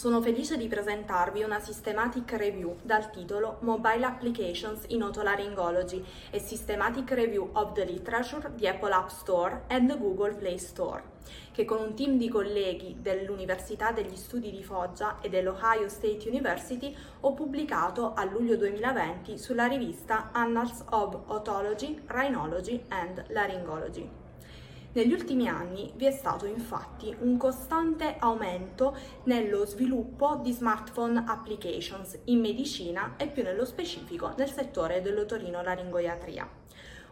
Sono felice di presentarvi una systematic review dal titolo Mobile Applications in Otolaryngology, a systematic review of the literature di Apple App Store and Google Play Store, che con un team di colleghi dell'Università degli Studi di Foggia e dell'Ohio State University ho pubblicato a luglio 2020 sulla rivista Annals of Otology, Rhinology and Laryngology. Negli ultimi anni vi è stato infatti un costante aumento nello sviluppo di smartphone applications in medicina e più nello specifico nel settore dell'otorino-laringoiatria.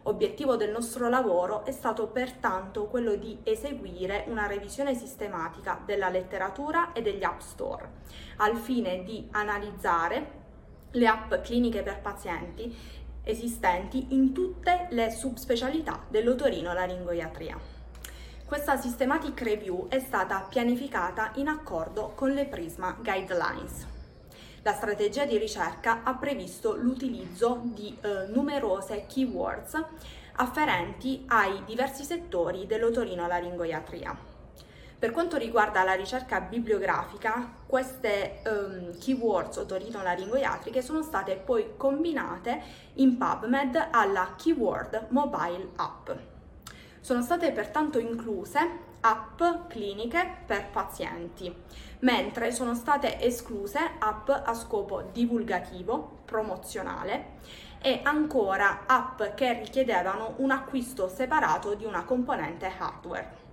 Obiettivo del nostro lavoro è stato pertanto quello di eseguire una revisione sistematica della letteratura e degli app store, al fine di analizzare le app cliniche per pazienti esistenti in tutte le subspecialità dell'otorino-laringoiatria. Questa systematic review è stata pianificata in accordo con le Prisma Guidelines. La strategia di ricerca ha previsto l'utilizzo di eh, numerose keywords afferenti ai diversi settori dell'otorino-laringoiatria. Per quanto riguarda la ricerca bibliografica, queste um, keywords otorino-laringoiatriche sono state poi combinate in PubMed alla keyword mobile app. Sono state pertanto incluse app cliniche per pazienti, mentre sono state escluse app a scopo divulgativo, promozionale e ancora app che richiedevano un acquisto separato di una componente hardware.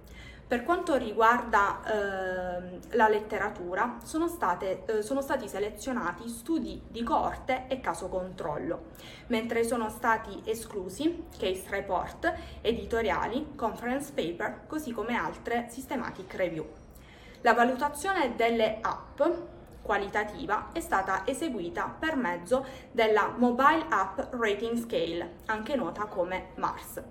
Per quanto riguarda eh, la letteratura, sono, state, eh, sono, stati selezionati studi di coorte e caso controllo, mentre sono stati esclusi case report, editoriali, conference paper, così come altre systematic review. La valutazione delle app qualitativa è stata eseguita per mezzo della Mobile App Rating Scale, anche nota come MARS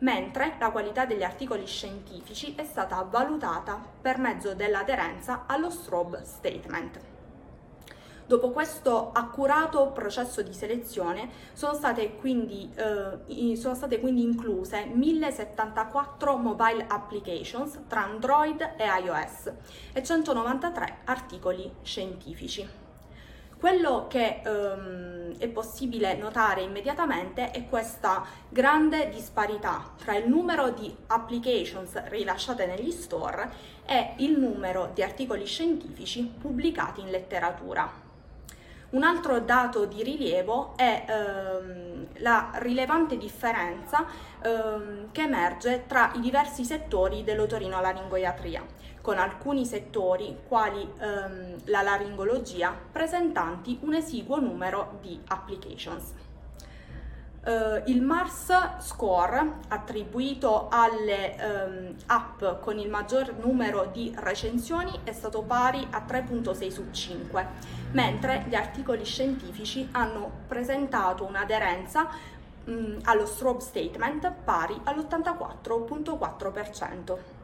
mentre la qualità degli articoli scientifici è stata valutata per mezzo dell'aderenza allo Strobe Statement. Dopo questo accurato processo di selezione sono state quindi, eh, sono state quindi incluse 1074 mobile applications tra Android e iOS e 193 articoli scientifici. Quello che um, è possibile notare immediatamente è questa grande disparità tra il numero di applications rilasciate negli store e il numero di articoli scientifici pubblicati in letteratura. Un altro dato di rilievo è ehm, la rilevante differenza ehm, che emerge tra i diversi settori dell'otorino-laringoiatria con alcuni settori, quali ehm, la laringologia, presentanti un esiguo numero di applications. Uh, il Mars Score, attribuito alle um, app con il maggior numero di recensioni, è stato pari a 3.6 su 5, mentre gli articoli scientifici hanno presentato un'aderenza um, allo strobe statement pari all'84.4%.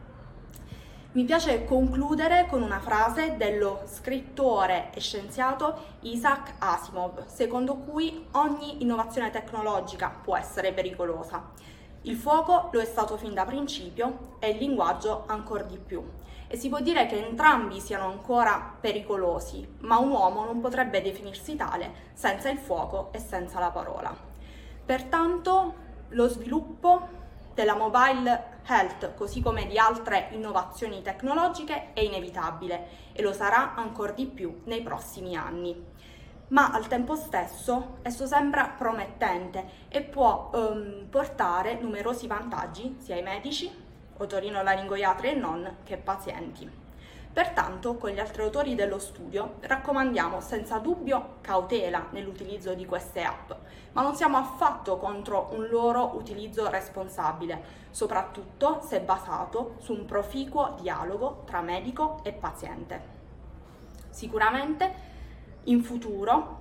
Mi piace concludere con una frase dello scrittore e scienziato Isaac Asimov, secondo cui ogni innovazione tecnologica può essere pericolosa. Il fuoco lo è stato fin da principio e il linguaggio ancora di più. E si può dire che entrambi siano ancora pericolosi, ma un uomo non potrebbe definirsi tale senza il fuoco e senza la parola. Pertanto lo sviluppo della mobile health, così come di altre innovazioni tecnologiche, è inevitabile e lo sarà ancora di più nei prossimi anni. Ma al tempo stesso esso sembra promettente e può um, portare numerosi vantaggi sia ai medici, otorino-laringoiatri e non, che pazienti. Pertanto, con gli altri autori dello studio, raccomandiamo senza dubbio cautela nell'utilizzo di queste app, ma non siamo affatto contro un loro utilizzo responsabile, soprattutto se basato su un proficuo dialogo tra medico e paziente. Sicuramente in futuro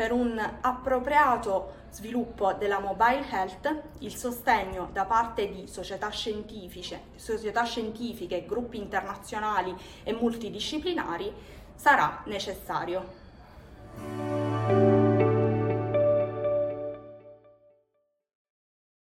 per un appropriato sviluppo della mobile health, il sostegno da parte di società scientifiche, società scientifiche, gruppi internazionali e multidisciplinari sarà necessario.